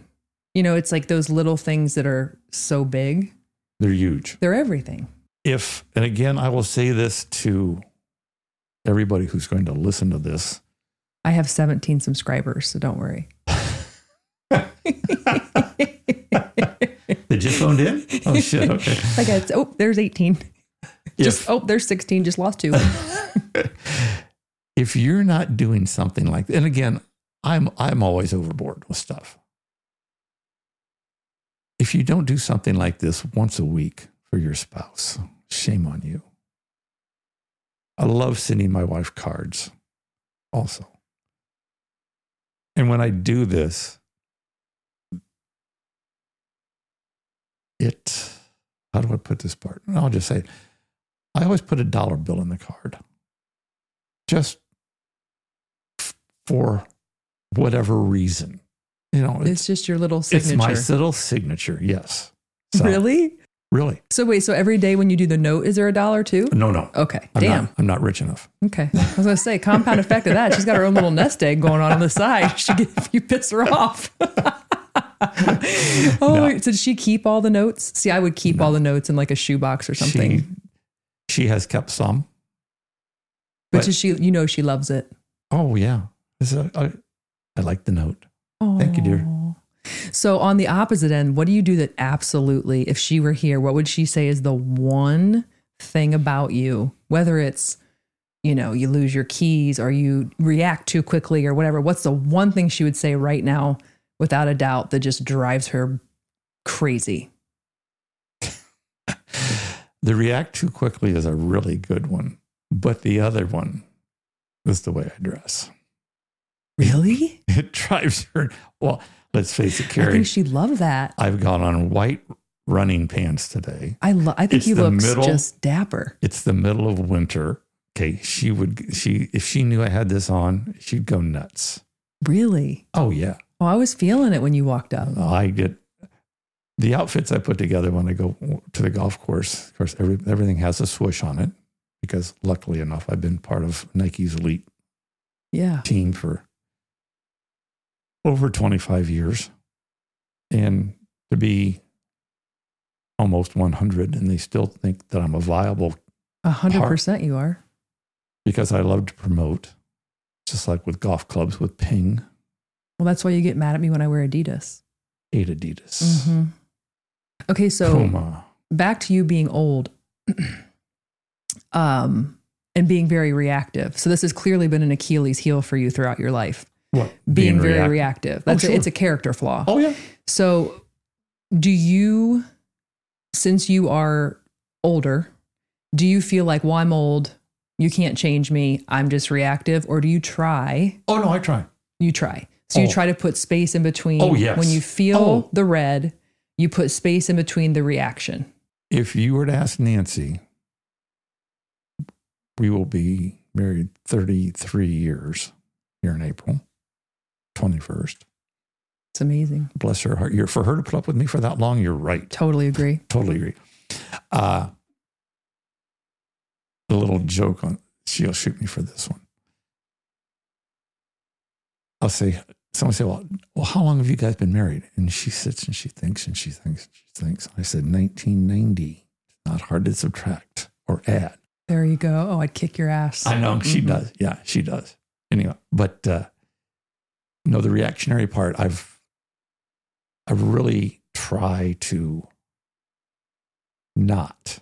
You know, it's like those little things that are so big. They're huge. They're everything. if and again i will say this to everybody who's going to listen to this I have 17 subscribers, so don't worry. they just phoned in oh shit okay *laughs* I got oh, there's 18. Just oh, there's 16. Just lost two. *laughs* if you're not doing something like and again i'm i'm always overboard with stuff if you don't do something like this once a week for your spouse shame on you. I love sending my wife cards also. And when i do this it how do i put this part? I'll just say i always put a dollar bill in the card. Just for whatever reason you know it's it's, just your little signature. it's my little signature yes So, really? really So wait, so every day when you do the note, is there a dollar too? no no Okay. I'm Damn. not, I'm not rich enough Okay. I was gonna say compound effect of that. She's got her own little nest egg going on on the side. She get *laughs* if you piss her off. *laughs* oh, No. wait, so did she keep all the notes? See, I would keep all the notes in like a shoebox or something. she she has kept some but but- does she, you know, she loves it. oh yeah a- I, I like the note Thank you, dear. So on the opposite end, what do you do that absolutely, if she were here, what would she say is the one thing about you, whether it's, you know, you lose your keys or you react too quickly or whatever, what's the one thing she would say right now, without a doubt, that just drives her crazy? *laughs* the react too quickly is a really good one but the other one is the way i dress Really? *laughs* it drives her well let's face it Keri. I think she'd love that. i've gone on white running pants today I love. I think It's he looks middle- just dapper. it's the middle of winter okay she would she if she knew i had this on she'd go nuts Really? oh yeah Oh, I was feeling it when you walked up. i get the outfits i put together when i go to the golf course of course every, everything has a swoosh on it because luckily enough i've been part of nike's elite Yeah. team for over 25 years and to be almost 100 and they still think that i'm a viable A hundred Part- percent, you are. because i love to promote just like with golf clubs with ping Well, that's why you get mad at me when I wear Adidas. eight adidas Mhm. Okay, so puma back to you being old, *clears throat* um, and being very reactive. So this has clearly been an Achilles heel for you throughout your life. What Being, very react- reactive. Oh, That's sure. a, it's a character flaw. oh yeah So, do you, since you are older, do you feel like, well, I'm old, you can't change me, I'm just reactive, or do you try? oh no i try You try. So you Oh. try to put space in between. Oh, yes. When you feel Oh. the red, you put space in between the reaction. if you were to ask nancy we will be married 33 years here in april 21st It's amazing. bless her heart you're, for her to put up with me for that long you're right Totally agree. *laughs* totally agree. Uh, a little joke on she'll shoot me for this one. I'll say someone say, "Well, well, how long have you guys been married?" And she sits and she thinks and she thinks and she thinks. I said, "1990. It's not hard to subtract or add." There you go. Oh, I'd kick your ass. I know she Mhm. does. Yeah, she does. Anyway, but uh, no, the reactionary part, I've I really try to not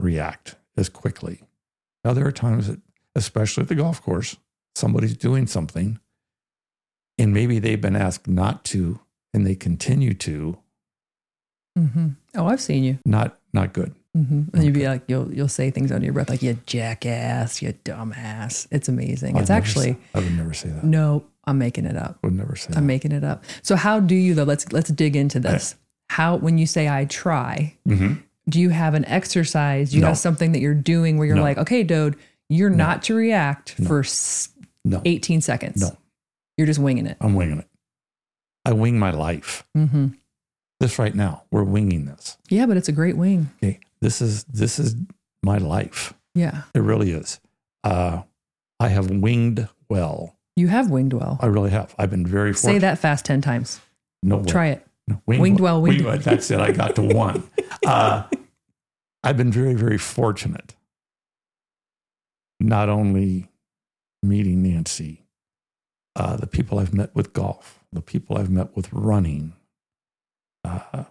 react as quickly. Now there are times that, especially at the golf course, somebody's doing something, and maybe they've been asked not to, and they continue to. mm-hmm. Oh, I've seen you. Not not good. hmm And you'd be like, you'll you'll say things under your breath, like you jackass, you dumbass. It's amazing. I'd it's actually say- I would never say that. no. I'm making it up. Would never say I'm that. making it up. So how do you though? Let's let's dig into this. how when you say I try, Mm-hmm. do you have an exercise? Do you No. have something that you're doing where you're No. like, okay, Doad, you're not to react No. for s- No, 18 seconds. No. You're just winging it. I'm winging it. I wing my life. hmm This right now, we're winging this. Yeah, but it's a great wing. Okay, this is this is my life. Yeah. It really is. Uh, I have winged well. You have winged well. I really have. I've been very Say that fast 10 times. No way. Try it. No, Winged well, winged winged- That's it. I got to one. *laughs* Uh, I've been very, very fortunate. Not only meeting Nancy, uh, the people I've met with golf, the people I've met with running, uh,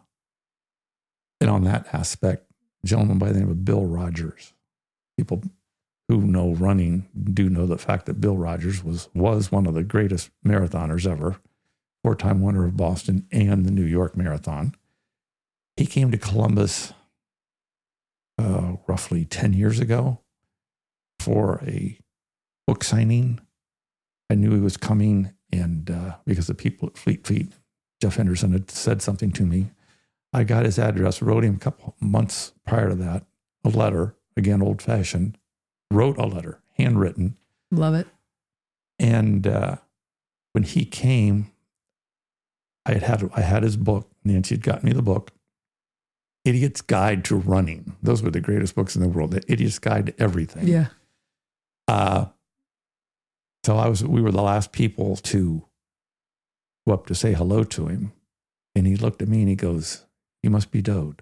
and on that aspect, a gentleman by the name of Bill Rodgers. People who know running do know the fact that Bill Rodgers was was one of the greatest marathoners ever four time winner of Boston and the New York Marathon. He came to Columbus uh, roughly 10 years ago for a book signing. I knew he was coming, and uh, because the people at Fleet Feet, Jeff Henderson had said something to me. I got his address, wrote him a couple months prior to that a letter, again, old fashioned, wrote a letter, handwritten. Love it. And uh, when he came, I had had I had his book. Nancy had gotten me the book, "Idiot's Guide to Running." Those were the greatest books in the world. The Idiot's Guide to Everything. Yeah. Uh, so I was. We were the last people to go up to say hello to him, and he looked at me and he goes, "You must be Doad."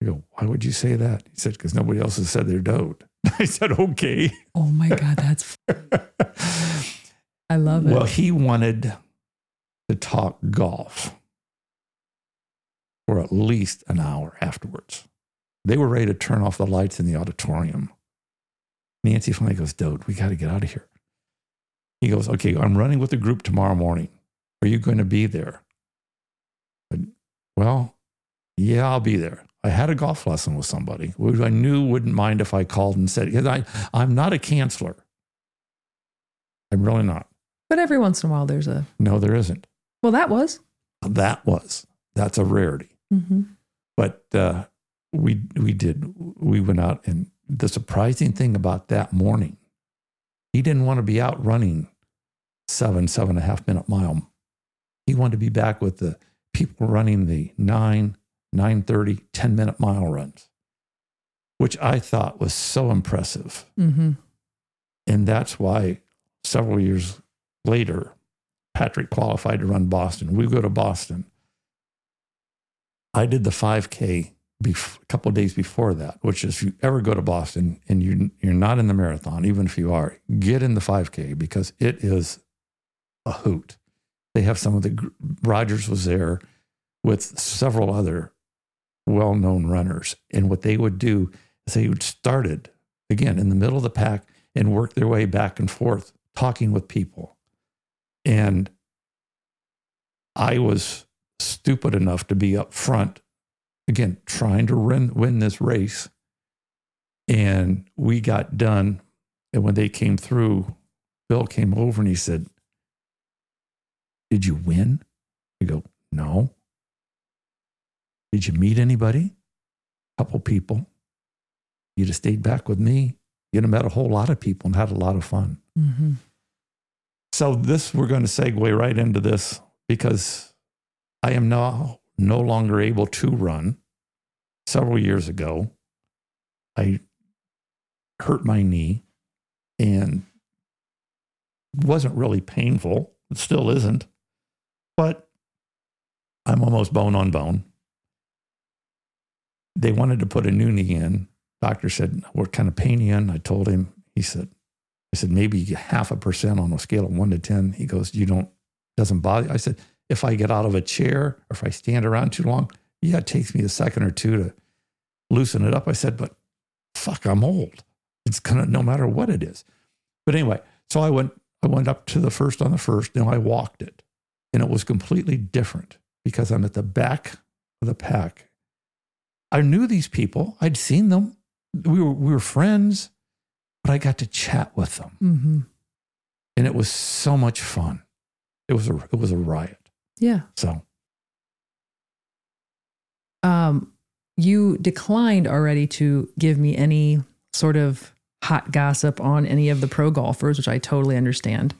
I go, "Why would you say that?" He said, "Because nobody else has said they're Doad." *laughs* I said, "Okay." Oh my God. That's, *laughs* I love it. Well, he wanted to talk golf for at least an hour afterwards. They were ready to turn off the lights in the auditorium. Nancy finally goes, Doad, we got to get out of here. He goes, Okay, I'm running with the group tomorrow morning. Are you going to be there? Well, yeah, I'll be there. I had a golf lesson with somebody who I knew wouldn't mind if I called and said, because I, I'm not a canceller. I'm really not. but every once in a while, there's a, No, there isn't. well, that was. That was that's a rarity. hmm But uh, we we did we went out and the surprising thing about that morning, he didn't want to be out running seven seven and a half minute mile. He wanted to be back with the people running the nine, 930, 10 minute mile runs, which I thought was so impressive. hmm And that's why several years later, Patrick qualified to run Boston. We go to Boston. I did the 5K bef- a couple of days before that, which is if you ever go to Boston and you, you're not in the marathon, even if you are, get in the 5K because it is a hoot. They have some of the, Rodgers was there with several other well known runners. And what they would do is they would started again in the middle of the pack and work their way back and forth, talking with people. And I was stupid enough to be up front, again, trying to win, win this race. And we got done. And when they came through, Bill came over and he said, Did you win? I go, No. Did you meet anybody? A couple people. You'd have stayed back with me. You'd have met a whole lot of people and had a lot of fun. hmm So this we're going to segue right into this because I am now no longer able to run. Several years ago, I hurt my knee and wasn't really painful. It still isn't, but I'm almost bone on bone. They wanted to put a new knee in. Doctor said, "What kind of pain you in?" I told him. He said, I said, maybe half a percent on a scale of one to 10. He goes, You don't, doesn't bother? I said, If I get out of a chair or if I stand around too long, yeah, it takes me a second or two to loosen it up. I said, But fuck, I'm old. It's gonna, no matter what it is. But anyway, so I went, I went up to the first on the first and I walked it. And it was completely different because I'm at the back of the pack. I knew these people, I'd seen them. We were, we were friends but I got to chat with them, hmm and it was so much fun. It was a it was a riot. Yeah. So Um, you declined already to give me any sort of hot gossip on any of the pro golfers, which I totally understand.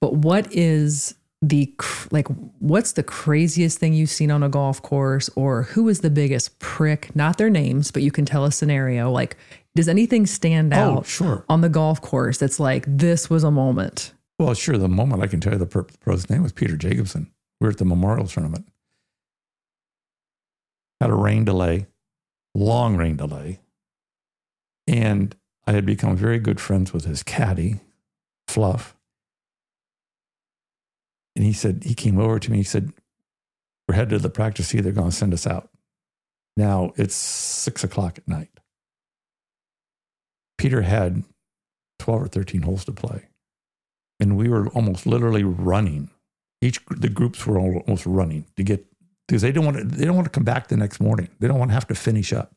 But what is the like what's the craziest thing you've seen on a golf course or who is the biggest prick not their names but you can tell a scenario like does anything stand Oh, out sure. on the golf course that's like this was a moment Well, sure. The moment I can tell you the per- pro's name was Peter Jacobsen. We were at the Memorial Tournament. Had a rain delay, long rain delay. And I had become very good friends with his caddy, Fluff. And he said, he came over to me. He said, We're headed to the practice. tee. They're going to send us out. Now it's six o'clock at night. Peter had 12 or 13 holes to play and we were almost literally running. Each the groups were almost running to get because they don't want to they don't want to come back the next morning. They don't want to have to finish up.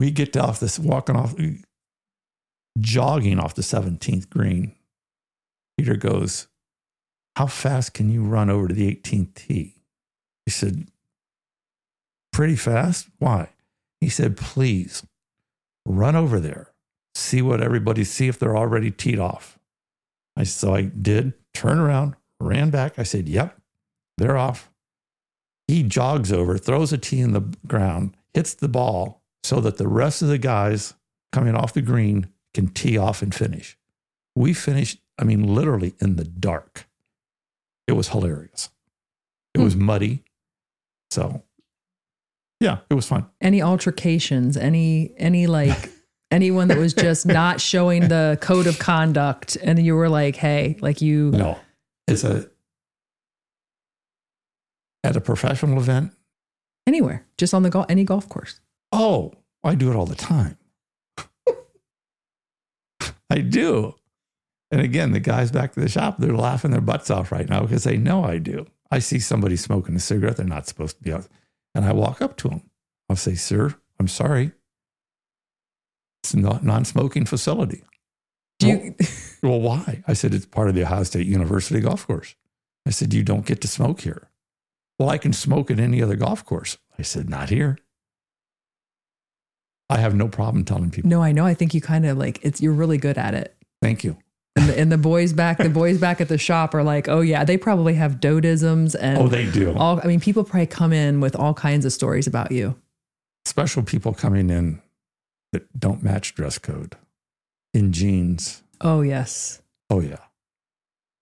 We get off this walking off, jogging off the 17th green. Peter goes, "How fast can you run over to the 18th tee?" He said, "Pretty fast. Why?" He said, "Please run over there, see what everybody see if they're already teed off." I so I did turn around, ran back. I said, "Yep, they're off." He jogs over, throws a tee in the ground, hits the ball so that the rest of the guys coming off the green can tee off and finish. We finished, I mean, literally in the dark. It was hilarious. It hmm. was muddy. So, yeah, it was fun. any altercations any any like *laughs* anyone that was just not showing the code of conduct and you were like hey like you No, it's a, at a professional event, anywhere just on the golf any golf course Oh, I do it all the time. *laughs* I do. And again, the guys back to the shop, they're laughing their butts off right now because they know I do. I see somebody smoking a cigarette they're not supposed to be out. And I walk up to them. I'll say, Sir, I'm sorry. It's a non smoking facility. do you Well, why? I said, It's part of the Ohio State University golf course. I said, You don't get to smoke here. Well, I can smoke at any other golf course. I said, Not here. I have no problem telling people, no i know i think you kind of like it's you're really good at it Thank you. And the, and the boys back the boys back at the shop are like oh yeah they probably have dodisms and Oh, they do. all i mean people probably come in with all kinds of stories about you Special people coming in that don't match dress code in jeans. oh yes Oh, yeah.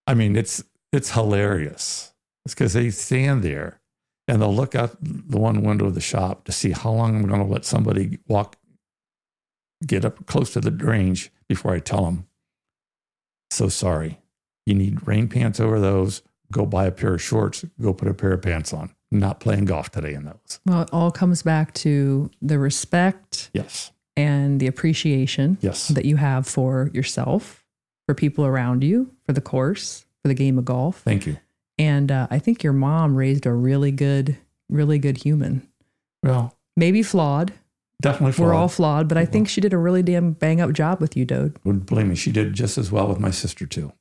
I mean, it's it's hilarious. It's because they stand there and they'll look out the one window of the shop to see how long I'm going to let somebody walk, get up close to the range before I tell them, so sorry. You need rain pants over those. Go buy a pair of shorts. Go put a pair of pants on. Not playing golf today in those. well it all comes back to the respect Yes. and the appreciation Yes. that you have for yourself, for people around you, for the course, for the game of golf. Thank you. And uh, I think your mom raised a really good, really good human. Well, Maybe flawed. Definitely. flawed. We're all flawed, but I think she did a really damn bang up job with you, Doad. Would believe me, she did just as well with my sister too.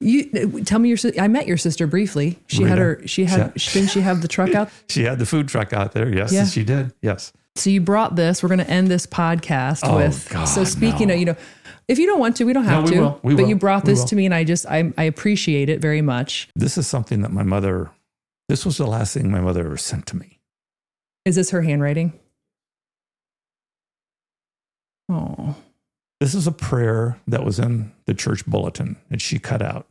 You uh, tell me your. I met your sister briefly. She had her. She had. She- Didn't she have the truck out? *laughs* She had the food truck out there. Yes, Yeah. she did. Yes. So you brought this. We're going to end this podcast Oh, with. God, so speaking no. of, you know, if you don't want to, we don't have we to. will. We but will. you brought this to me, and I just I, I appreciate it very much. This is something that my mother. This was the last thing my mother ever sent to me. Is this her handwriting? Oh, This is a prayer that was in the church bulletin that she cut out.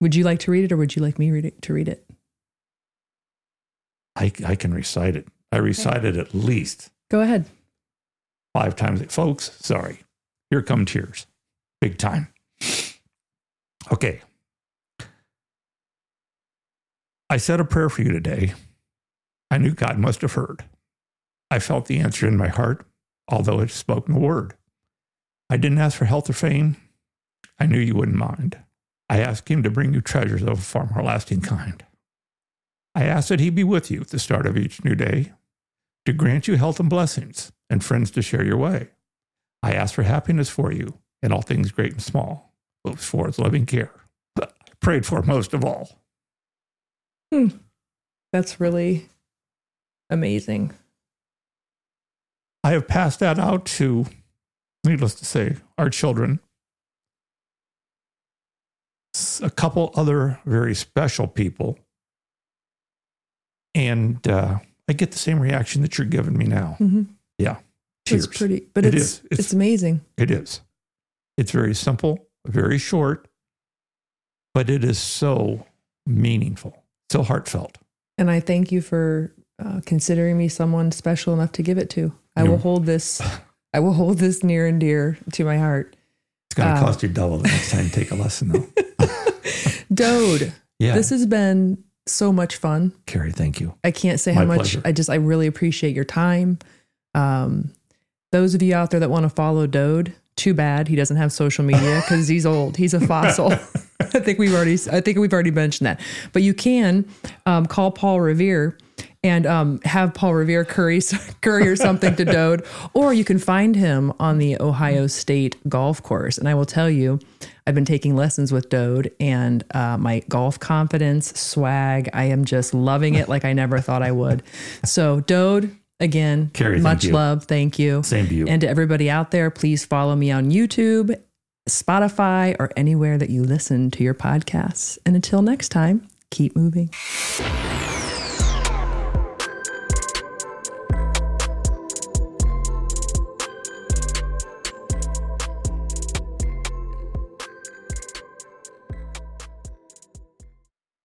would you like to read it, or would you like me read it, to read it? I, I can recite it. I recited at least Go ahead. five times. Folks, sorry. Here come tears. Big time. Okay. I said a prayer for you today. I knew God must have heard. I felt the answer in my heart, although it spoke no word. I didn't ask for health or fame. I knew you wouldn't mind. I asked him to bring you treasures of a far more lasting kind. I asked that he be with you at the start of each new day, to grant you health and blessings and friends to share your way. I asked for happiness for you in all things great and small, both for his loving care. But I prayed for most of all. Hmm. That's really amazing. I have passed that out to, needless to say, our children. A couple other very special people. And uh, I get the same reaction that you're giving me now. Mhm. Yeah. Cheers. It's pretty, but It it's, is. it's It's- amazing. It is. It's very simple, very short, but it is so meaningful, so heartfelt. And I thank you for uh, considering me someone special enough to give it to. I will hold this. I will hold this near and dear to my heart. It's going to Uh, cost you double the next time you take a lesson, though. *laughs* Doad, Yeah. this has been so much fun. Keri, thank you. I can't say how much pleasure. I just I really appreciate your time. Um, those of you out there that want to follow Doad, too bad he doesn't have social media because he's old. He's a fossil. *laughs* *laughs* I think we've already I think we've already mentioned that. But you can um, call Paul Revere and um, have Paul Revere curry *laughs* curry or something to Doad, or you can find him on the Ohio State golf course. And I will tell you, I've been taking lessons with Doad, and uh, my golf confidence, swag, I am just loving it like I never thought I would. So Doad, again, Keri, much you. love, thank you. Same to you. And to everybody out there, please follow me on YouTube, Spotify, or anywhere that you listen to your podcasts. And until next time, keep moving.